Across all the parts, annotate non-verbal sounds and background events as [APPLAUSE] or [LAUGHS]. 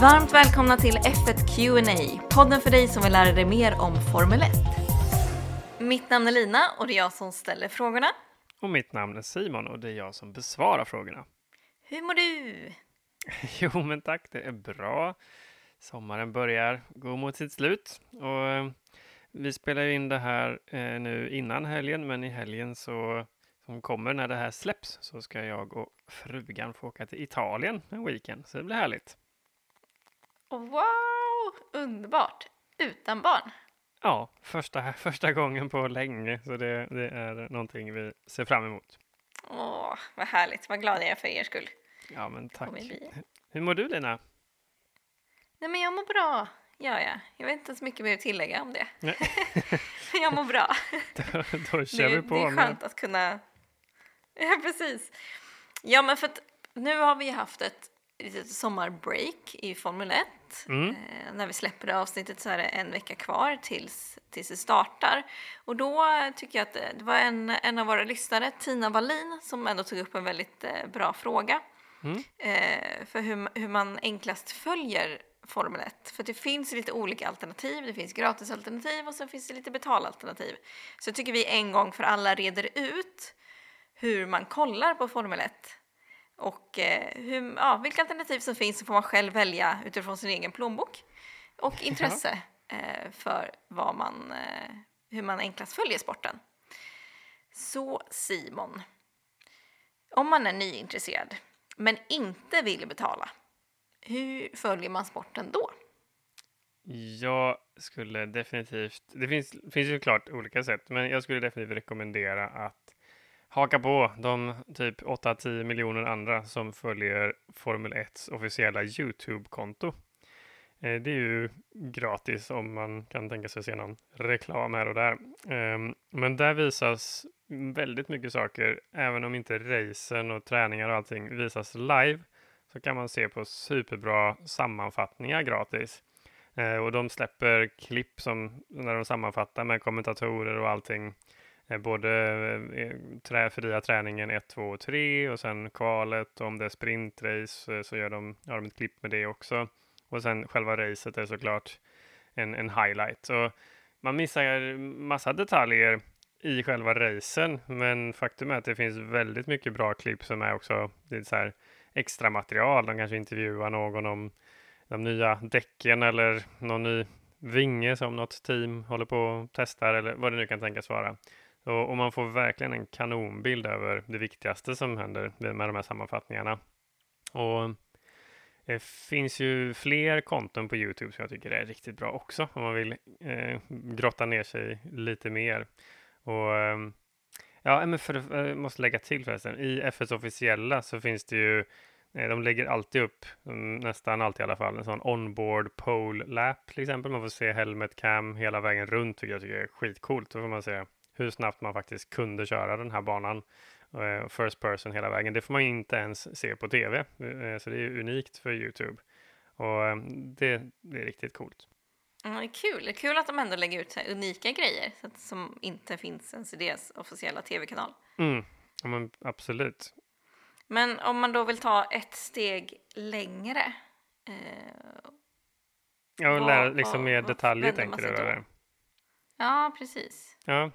Varmt välkomna till F1 Q&A, podden för dig som vill lära dig mer om Formel 1. Mitt namn är Lina och det är jag som ställer frågorna. Och mitt namn är Simon och det är jag som besvarar frågorna. Hur mår du? [LAUGHS] Jo, men tack, det är bra. Sommaren börjar gå mot sitt slut och eh, vi spelar in det här eh, nu innan helgen, men i helgen så som kommer när det här släpps så ska jag och frugan få åka till Italien en weekend, så det blir härligt. Wow, underbart! Utan barn. Ja, första, första gången på länge, så det, det är någonting vi ser fram emot. Åh, vad härligt. Vad glad jag är för er skull. Ja, men tack. Hur mår du, Lina? Nej, men jag mår bra. Ja, ja. Jag vet inte så mycket mer att tillägga om det. [LAUGHS] Jag mår bra. [LAUGHS] Då, då kör det, vi på det är med... skönt att kunna... [LAUGHS] Ja, precis. Ja, men för att nu har vi haft ett litet sommarbreak i Formel 1. Mm. Eh, när vi släpper det avsnittet så är det en vecka kvar tills, tills det startar. Och då tycker jag att det var en, en av våra lyssnare, Tina Wallin, som ändå tog upp en väldigt eh, bra fråga. Mm. Eh, för hur, hur man enklast följer Formel 1. För det finns lite olika alternativ. Det finns gratisalternativ och så finns det lite betalalternativ. Så jag tycker vi en gång för alla reder ut hur man kollar på Formel 1 och eh, hur, ja, vilka alternativ som finns så får man själv välja utifrån sin egen plånbok och intresse eh, för vad man, eh, hur man enklast följer sporten. Så Simon, om man är nyintresserad men inte vill betala, hur följer man sporten då? Jag skulle definitivt, det finns, finns ju klart olika sätt, men jag skulle definitivt rekommendera att haka på de typ 8-10 miljoner andra som följer Formel 1s officiella YouTube-konto. Eh, det är ju gratis om man kan tänka sig se någon reklam här och där. Ehm, men där visas väldigt mycket saker, även om inte racen och träningar och allting visas live, så kan man se på superbra sammanfattningar gratis. Eh, och de släpper klipp som när de sammanfattar med kommentatorer och allting. Eh, både eh, trä, fria träningen 1, 2 och 3 och sen kvalet. Och om det är sprintrace eh, så gör de, har de ett klipp med det också. Och sen själva racet är såklart en, en highlight. Så man missar massa detaljer i själva racen, men faktum är att det finns väldigt mycket bra klipp som är också det är så här extra material. De kanske intervjuar någon om de nya däcken eller någon ny vinge som något team håller på och testar eller vad det nu kan tänkas vara. Och, och man får verkligen en kanonbild över det viktigaste som händer med de här sammanfattningarna. Och det finns ju fler konton på Youtube som jag tycker är riktigt bra också om man vill eh, grotta ner sig lite mer. Och eh, ja, men för, eh, jag måste lägga till förresten, i FS officiella så finns det ju eh, de lägger alltid upp, mm, nästan alltid i alla fall, en sån onboard pole lap till exempel. Man får se helmet cam hela vägen runt, vilket jag tycker är skitcoolt. Då får man se hur snabbt man faktiskt kunde köra den här banan eh, first person hela vägen. Det får man inte ens se på tv, eh, så det är unikt för Youtube. Och eh, det, det är riktigt coolt. Det är kul. Det är kul att de ändå lägger ut unika grejer att, som inte finns ens i deras officiella tv-kanal. Mm. Ja, men absolut. Men om man då vill ta ett steg längre. Eh, Ja, och lära liksom mer detaljer tänker du eller? ja, precis. Ja.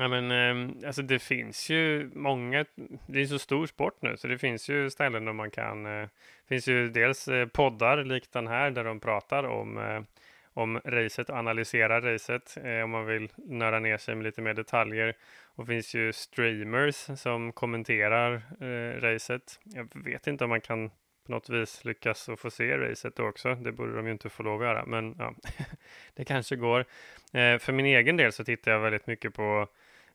Ja, men eh, alltså det finns ju många, det är en så stor sport nu, så det finns ju ställen där man kan, eh, Det finns ju dels eh, poddar likt den här där de pratar om, om racet och analyserar racet om man vill nöra ner sig med lite mer detaljer. Och finns ju streamers som kommenterar eh, racet. Jag vet inte om man kan på något vis lyckas att få se racet då också. Det borde de ju inte få lov att göra, men ja, [LAUGHS] det kanske går. Eh, för min egen del så tittar jag väldigt mycket på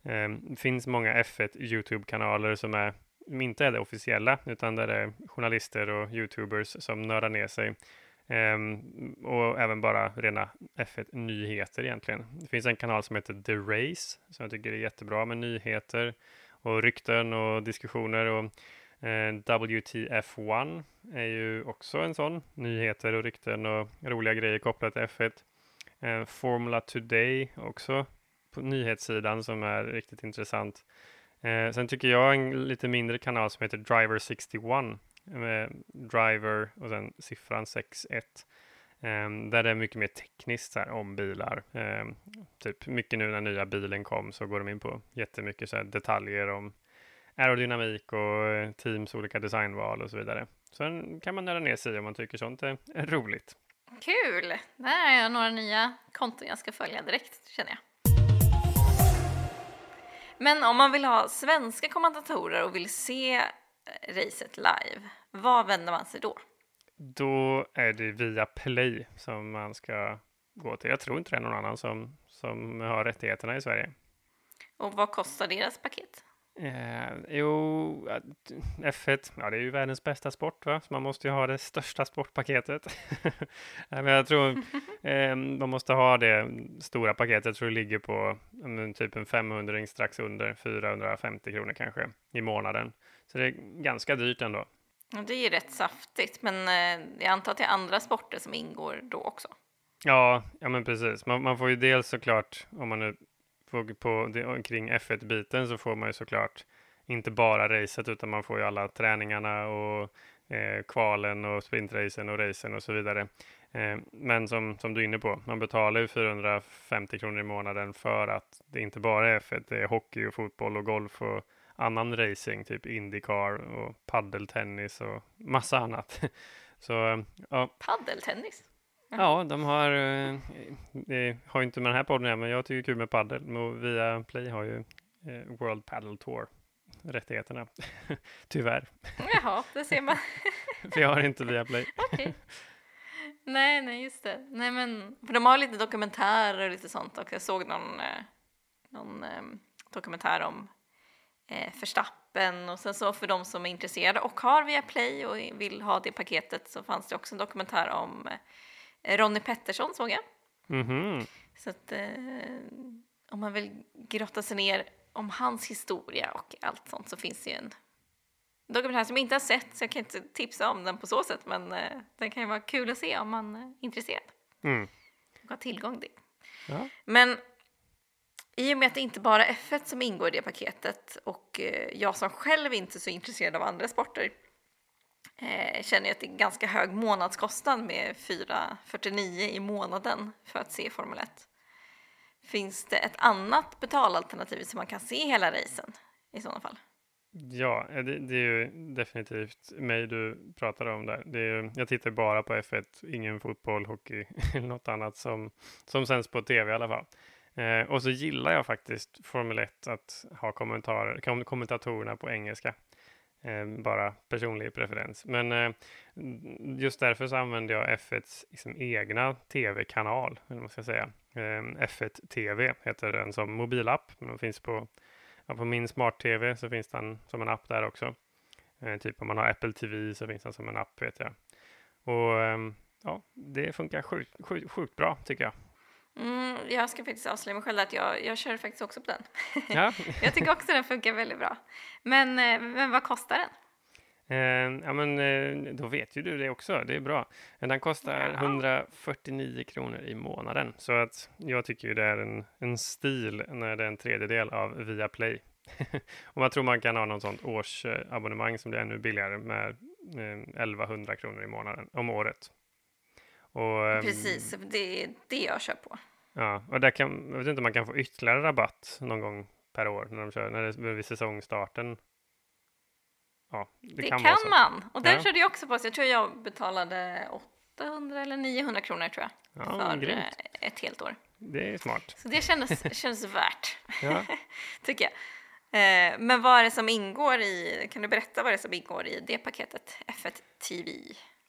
Ehm, det finns många F1 Youtube-kanaler som är som inte är det officiella, utan där det är journalister och Youtubers som nördar ner sig. Ehm, och även bara rena F1-nyheter egentligen. Det finns en kanal som heter The Race, som jag tycker är jättebra med nyheter och rykten och diskussioner. Och eh, WTF1 är ju också en sån, nyheter och rykten och roliga grejer kopplat till F1. Ehm, Formula Today också på nyhetssidan som är riktigt intressant. Eh, sen tycker jag en lite mindre kanal som heter Driver 61 med eh, driver och sen siffran 61. Um, eh, där det är mycket mer tekniskt så här, om bilar. Um, typ mycket nu när nya bilen kom så går de in på jättemycket så här, detaljer om aerodynamik och teams olika designval och så vidare. Sen kan man nöra ner sig om man tycker sånt är, är roligt. Kul! Där har jag några nya konton jag ska följa direkt känner jag. Men om man vill ha svenska kommentatorer och vill se eh, racet live, var vänder man sig då? Då är det via Play som man ska gå till. Jag tror inte det är någon annan som, som har rättigheterna i Sverige. Och vad kostar deras paket? Eh, jo, F1, ja det är ju världens bästa sport va, så man måste ju ha det största sportpaketet. [LAUGHS] Men jag tror [LAUGHS] eh, man måste ha det stora paketet, jag tror det ligger på men, typ en 500 strax under 450 kronor kanske i månaden. Så det är ganska dyrt ändå. Det är ju rätt saftigt, men eh, jag antar att det är andra sporter som ingår då också. Ja, ja men precis. Man, man får ju dels såklart, om man nu på det, kring F1-biten så får man ju såklart inte bara racet utan man får ju alla träningarna och eh, kvalen och sprintracen och racen och så vidare. Eh, men som, som du är inne på, man betalar ju 450 kronor i månaden för att det inte bara är F1, det är hockey och fotboll och golf och annan racing, typ Indycar och paddeltennis och massa annat. [LAUGHS] Så, eh, ja. Paddeltennis? Ja, de har, eh, det har inte med den här podden men jag tycker kul med paddel. Och via Play har ju eh, World Paddle Tour rättigheterna. [LAUGHS] Tyvärr. Jaha, det ser man. [LAUGHS] För jag har inte via Play. okay. Nej, nej, just det. Nej, men för de har lite dokumentärer och lite sånt också. Jag såg någon, eh, någon eh, dokumentär om eh, Förstappen och sen så för de som är intresserade och har via Play och vill ha det paketet så fanns det också en dokumentär om eh, Ronny Pettersson såg jag. Mm -hmm. Så att eh, om man vill grotta sig ner om hans historia och allt sånt så finns det ju en dokumentär som jag inte har sett så jag kan inte tipsa om den på så sätt men eh, den kan ju vara kul att se om man är intresserad. Mm. Och har tillgång till. Ja. Men i och med att det inte bara är F1 som ingår i det paketet och eh, jag som själv inte är så intresserad av andra sporter eh, känner jag att det är ganska hög månadskostnad med 449 i månaden för att se Formel 1. Finns det ett annat betalalternativ som man kan se hela racen i sådana fall? Ja, eh, det, det, är ju definitivt mig du pratar om där. Det är, jag tittar bara på F1, ingen fotboll, hockey [LAUGHS] eller något annat som, som sänds på tv i alla fall. Eh, och så gillar jag faktiskt Formel 1 att ha kommentarer, kom, kommentatorerna på engelska. Eh, bara personlig preferens. Men eh, just därför så använder jag F1s liksom, egna tv-kanal, eller vad ska jag säga. Eh, F1 TV heter den som mobilapp, men den finns på, ja, på min smart-tv så finns den som en app där också. Eh, typ om man har Apple TV så finns den som en app vet jag. Och ehm, ja, det funkar sjukt, sjukt, sjukt bra tycker jag. Mm, jag ska faktiskt avslöja mig själv att jag, jag kör faktiskt också på den. Ja. [LAUGHS] jag tycker också den funkar väldigt bra. Men, eh, men vad kostar den? Eh, ja, men eh, då vet ju du det också. Det är bra. Den kostar ja. 149 kronor i månaden. Så att jag tycker ju det är en, en stil när det är en tredjedel av Viaplay. [LAUGHS] och man tror man kan ha någon sånt årsabonnemang som blir ännu billigare med eh, 1100 kronor i månaden om året. Och, ehm, Precis, det är det jag kör på. Ja, och där kan, jag vet inte om man kan få ytterligare rabatt någon gång per år när de kör, när det vid säsongstarten. Ja, det, det kan, kan man. Och den ja. körde jag också på, så jag tror jag betalade 800 eller 900 kronor tror jag. Ja, för grymt. Eh, ett helt år. Det är smart. Så det kändes, [LAUGHS] kändes värt, ja. [LAUGHS] tycker jag. Eh, men vad är det som ingår i, kan du berätta vad det är som ingår i det paketet, F1 TV?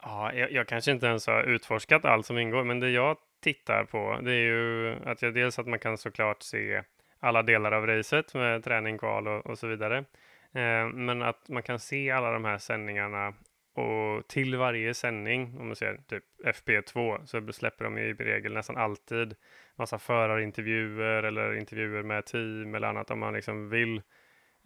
Ja, jag, jag, kanske inte ens har utforskat allt som ingår, men det jag tittar på det är ju att jag dels att man kan såklart se alla delar av racet med träning, kval och, och så vidare. Eh, men att man kan se alla de här sändningarna och till varje sändning, om man ser typ FP2, så släpper de i regel nästan alltid massa förarintervjuer eller intervjuer med team eller annat om man liksom vill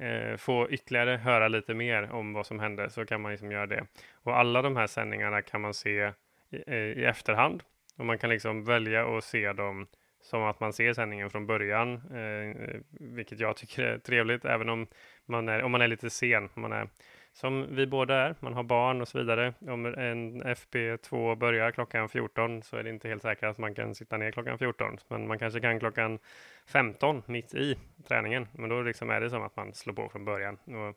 eh, få ytterligare höra lite mer om vad som hände så kan man liksom göra det. Och alla de här sändningarna kan man se i, i efterhand och man kan liksom välja att se dem som att man ser sändningen från början, eh, vilket jag tycker är trevligt, även om man är, om man är lite sen. Om man är som vi båda är, man har barn och så vidare. Om en FP2 börjar klockan 14 så är det inte helt säkert att man kan sitta ner klockan 14, men man kanske kan klockan 15 mitt i träningen. Men då liksom är det som att man slår på från början. Och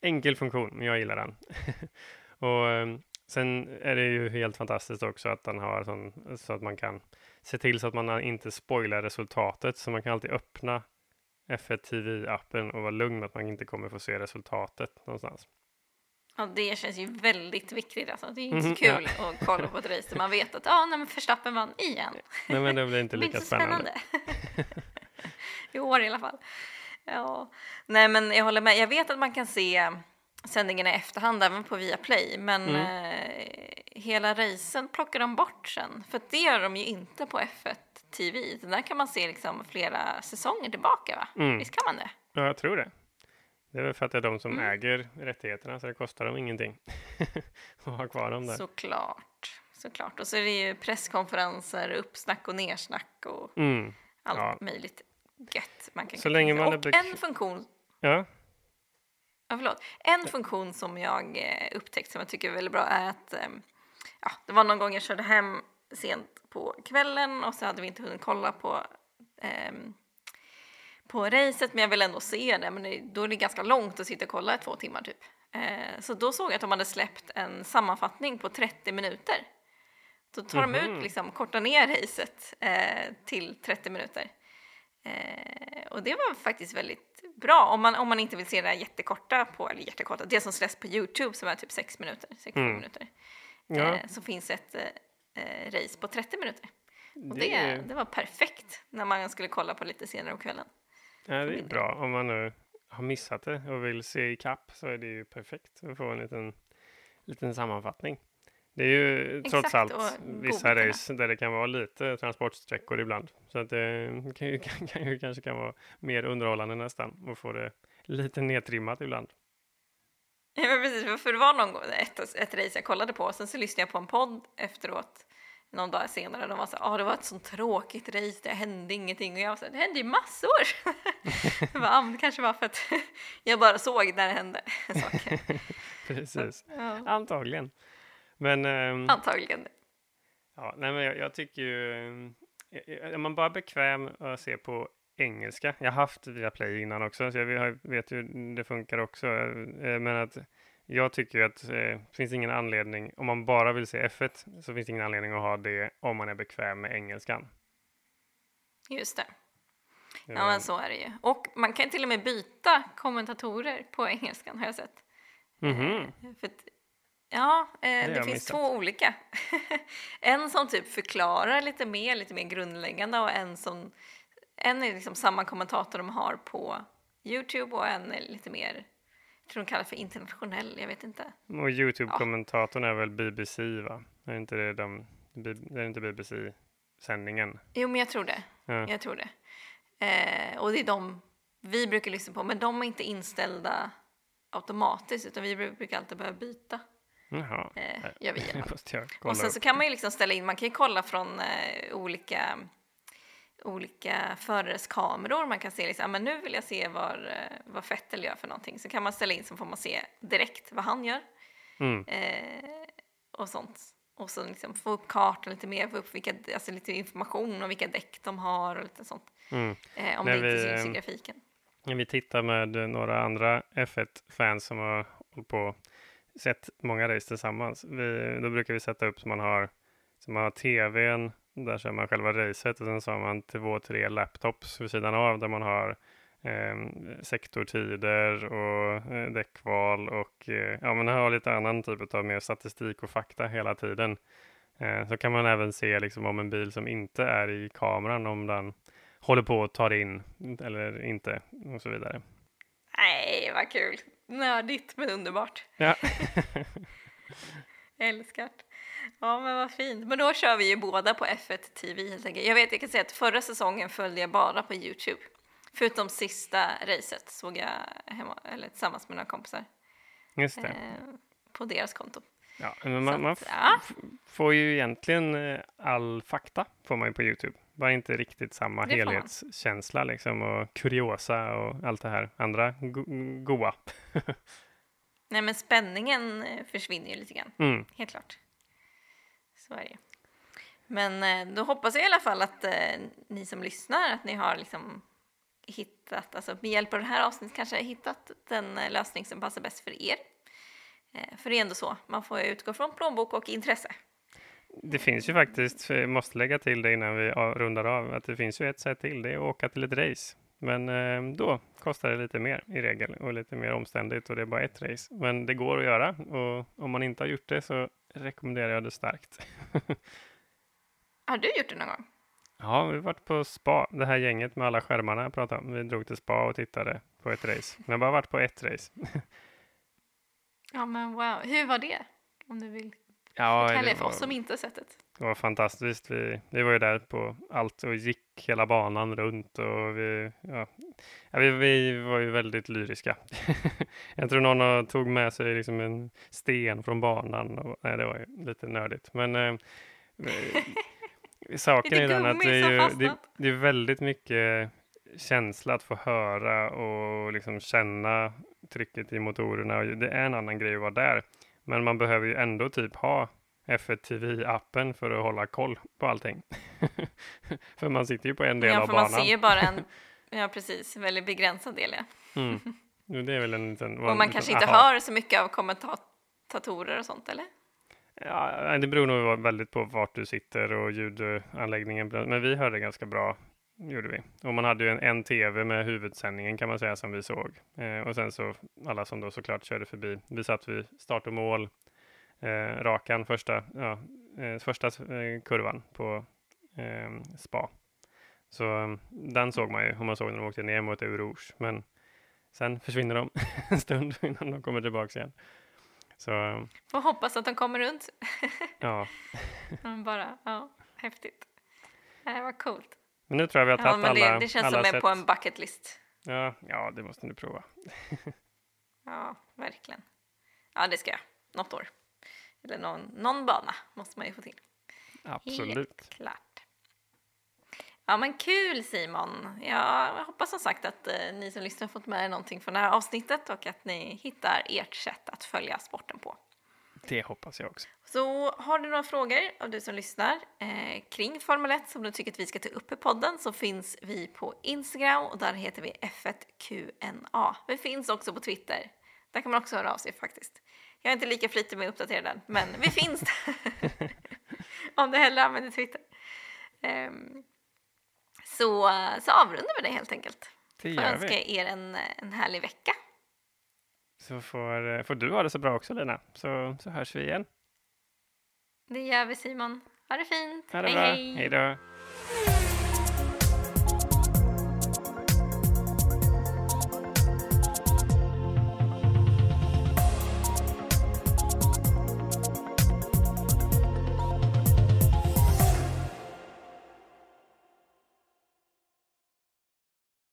enkel funktion, men jag gillar den. [LAUGHS] och ehm, sen är det ju helt fantastiskt också att den har sån, så att man kan se till så att man inte spoilar resultatet, så man kan alltid öppna F1 TV-appen och vara lugn med att man inte kommer få se resultatet någonstans. Ja, det känns ju väldigt viktigt. Alltså. Det är inte mm, kul ja. att kolla på ett race där man vet att ah, nej, men Verstappen vann igen. Nej, men det blir inte lika inte spännande. spännande. [LAUGHS] I år i alla fall. Ja, nej, men jag håller med. Jag vet att man kan se sändningarna i efterhand även på Viaplay, men mm. eh, hela racen plockar de bort sen, för det gör de ju inte på F1 TV. där kan man se liksom flera säsonger tillbaka, va? Mm. Visst kan man det? Ja, jag tror det. Det är väl för att det är de som mm. äger rättigheterna, så det kostar dem ingenting [LAUGHS] att ha kvar dem där. Såklart, såklart. Och så är det ju presskonferenser, uppsnack och nersnack och mm. allt ja. möjligt gött man kan Så länge man och en funktion Ja. Ja, förlåt. En funktion som jag eh, upptäckt som jag tycker är väldigt bra är att ehm, ja, det var någon gång jag körde hem sent på kvällen och så hade vi inte hunnit kolla på um, på racet men jag vill ändå se det men då är det ganska långt att sitta och kolla i två timmar typ. Uh, så då såg jag att de hade släppt en sammanfattning på 30 minuter. Då tar mm -hmm. de ut, mhm. liksom, kortar ner racet uh, till 30 minuter. Uh, och det var faktiskt väldigt bra om man, om man inte vill se det här jättekorta på, eller jättekorta, det som släpps på Youtube som är typ 6 minuter, 6 mm. minuter. Ja. så finns ett eh, race på 30 minuter. Och det, det, det, var perfekt när man skulle kolla på lite senare på kvällen. Ja, det är bra. Om man nu har missat det och vill se i kapp så är det ju perfekt att få en liten, liten sammanfattning. Det är ju Exakt, trots allt vissa race där det kan vara lite transportsträckor ibland. Så att det [LAUGHS] kan ju, kan ju, kanske kan vara mer underhållande nästan och få det lite nedtrimmat ibland. Ja, men precis, för det var någon gång ett, ett race jag kollade på, sen så lyssnade jag på en podd efteråt någon dag senare. De var så ah, det var ett sånt tråkigt race, det hände ingenting. Och jag var så det hände ju massor! [LAUGHS] jag bara, ah, det kanske var för att [LAUGHS] jag bara såg när det hände [LAUGHS] saker. Precis, ja. antagligen. Men, um, antagligen. Ja, nej, men jag, jag tycker ju, är eh, man bara bekväm att se på engelska. Jag har haft Viaplay innan också, så jag vet hur det funkar också. Eh, men att jag tycker att eh, det finns ingen anledning, om man bara vill se F1, så finns det ingen anledning att ha det om man är bekväm med engelskan. Just det. Ja, men så är det ju. Och man kan till och med byta kommentatorer på engelskan, har jag sett. Mm -hmm. För att, ja, eh, det, det finns missat. två olika. [LAUGHS] en som typ förklarar lite mer, lite mer grundläggande och en som en är liksom samma kommentator de har på Youtube och en är lite mer, jag tror de kallar för internationell, jag vet inte. Och Youtube-kommentatorn ja. är väl BBC va? Är inte det de, är det inte BBC-sändningen? Jo, men jag tror det. Ja. Jag tror det. Eh, och det är de vi brukar lyssna på, men de är inte inställda automatiskt, utan vi brukar alltid behöva byta. Jaha. Eh, gör vi [LAUGHS] Och sen så kan man ju liksom ställa in, man kan ju kolla från eh, olika olika förares kameror. Man kan se liksom, men nu vill jag se vad, vad Fettel gör för någonting. Så kan man ställa in så får man se direkt vad han gör. Mm. Eh, och sånt. Och så liksom få upp kartan lite mer, få upp vilka, alltså lite information om vilka däck de har och lite sånt. Mm. Eh, om När det inte vi, syns i grafiken. När vi tittar med några andra F1-fans som har hållit på sett många race tillsammans. Vi, då brukar vi sätta upp så man har, så man har tvn där kör man själva racet och sen så har man två, tre laptops vid sidan av där man har eh, sektortider och eh, däckval och eh, ja, man har lite annan typ av mer statistik och fakta hela tiden. Eh, så kan man även se liksom om en bil som inte är i kameran, om den håller på att ta in eller inte och så vidare. Nej, vad kul! Nördigt men underbart. Ja. [LAUGHS] Älskar Ja, men vad fint. Men då kör vi ju båda på F1 TV helt enkelt. Jag vet, jag kan säga att förra säsongen följde jag bara på Youtube. Förutom sista racet såg jag hemma, eller tillsammans med några kompisar. Just det. Eh, på deras konto. Ja, men man, man ja. får ju egentligen eh, all fakta får man ju på Youtube. Bara inte riktigt samma det helhetskänsla liksom och kuriosa och allt det här andra go goa. [LAUGHS] Nej, men spänningen eh, försvinner ju lite grann. Mm. Helt klart. Så är det. Men eh, då hoppas jag i alla fall att eh, ni som lyssnar, att ni har liksom hittat, alltså med hjälp av det här avsnittet kanske hittat den eh, lösning som passar bäst för er. För det är ändå så, man får ju utgå från plånbok och intresse. Det finns ju faktiskt, jag måste lägga till det innan vi rundar av, att det finns ju ett sätt till, det är att åka till ett race. Men då kostar det lite mer i regel och lite mer omständigt och det är bara ett race. Men det går att göra och om man inte har gjort det så rekommenderar jag det starkt. [LAUGHS] Har du gjort det någon gång? Ja, vi har varit på spa, det här gänget med alla skärmarna jag pratade om. Vi drog till spa och tittade på ett race. Men jag har bara varit på ett race. [LAUGHS] Ja, men wow. Hur var det? Om du vill Ja, förtälja det för var, oss som inte har sett det. Det var fantastiskt. Vi, vi var ju där på allt och gick hela banan runt och vi, ja, vi, vi var ju väldigt lyriska. [LAUGHS] jag tror någon tog med sig liksom en sten från banan. Och, nej, det var ju lite nördigt. Men eh, [LAUGHS] saken är den att det är, ju, det, det är väldigt mycket känsla att få höra och liksom känna trycket i motorerna. Och Det är en annan grej att vara där. Men man behöver ju ändå typ ha F1 TV-appen för att hålla koll på allting. [LAUGHS] för man sitter ju på en del Ja, av för man banan. ser ju bara en, [LAUGHS] ja precis, väldigt begränsad del. Ja. Mm. [LAUGHS] Jo, Det är väl en liten... Och man kanske inte aha. hör så mycket av kommentatorer och sånt, eller? Ja, det beror nog väldigt på vart du sitter och ljudanläggningen. Men vi hörde ganska bra, gjorde vi. Och man hade ju en, en tv med huvudsändningen kan man säga som vi såg. Eh, och sen så alla som då såklart körde förbi. Vi satt vid start och mål, eh, rakan första, ja, eh, första eh, kurvan på eh, spa. Så eh, den såg man ju, och man såg när de åkte ner mot Eurouge. Men sen försvinner de [LAUGHS] en stund innan de kommer tillbaka igen. Så Får hoppas att de kommer runt. ja, [LAUGHS] bara, ja, häftigt. Det var coolt. Men nu tror jag vi har Ja, tagit men alla det, det känns alla som är sätt. på en bucket list. Ja, ja, det måste ni prova. [LAUGHS] Ja, verkligen. Ja, det ska jag. Något år. Eller någon, någon bana måste man ju få till. Absolut. Helt klart. Ja, men kul Simon. Jag hoppas som sagt att eh, ni som lyssnar fått med er någonting från det här avsnittet och att ni hittar ert sätt att följa sporten på. Det hoppas jag också. Så har du några frågor av du som lyssnar eh, kring Formel 1 som du tycker att vi ska ta upp i podden så finns vi på Instagram och där heter vi F1QNA. Vi finns också på Twitter. Där kan man också höra av sig faktiskt. Jag är inte lika flitig med att uppdatera den, men vi finns där. [LAUGHS] Om du hellre använder Twitter. Ehm, så, så avrundar vi det helt enkelt. Det Får gör önska vi. er en, en härlig vecka. Så får, får du ha det så bra också Lina, så, så hörs vi igen. Det gör vi Simon. Ha det fint. Ha det hej bra. hej. Hej då.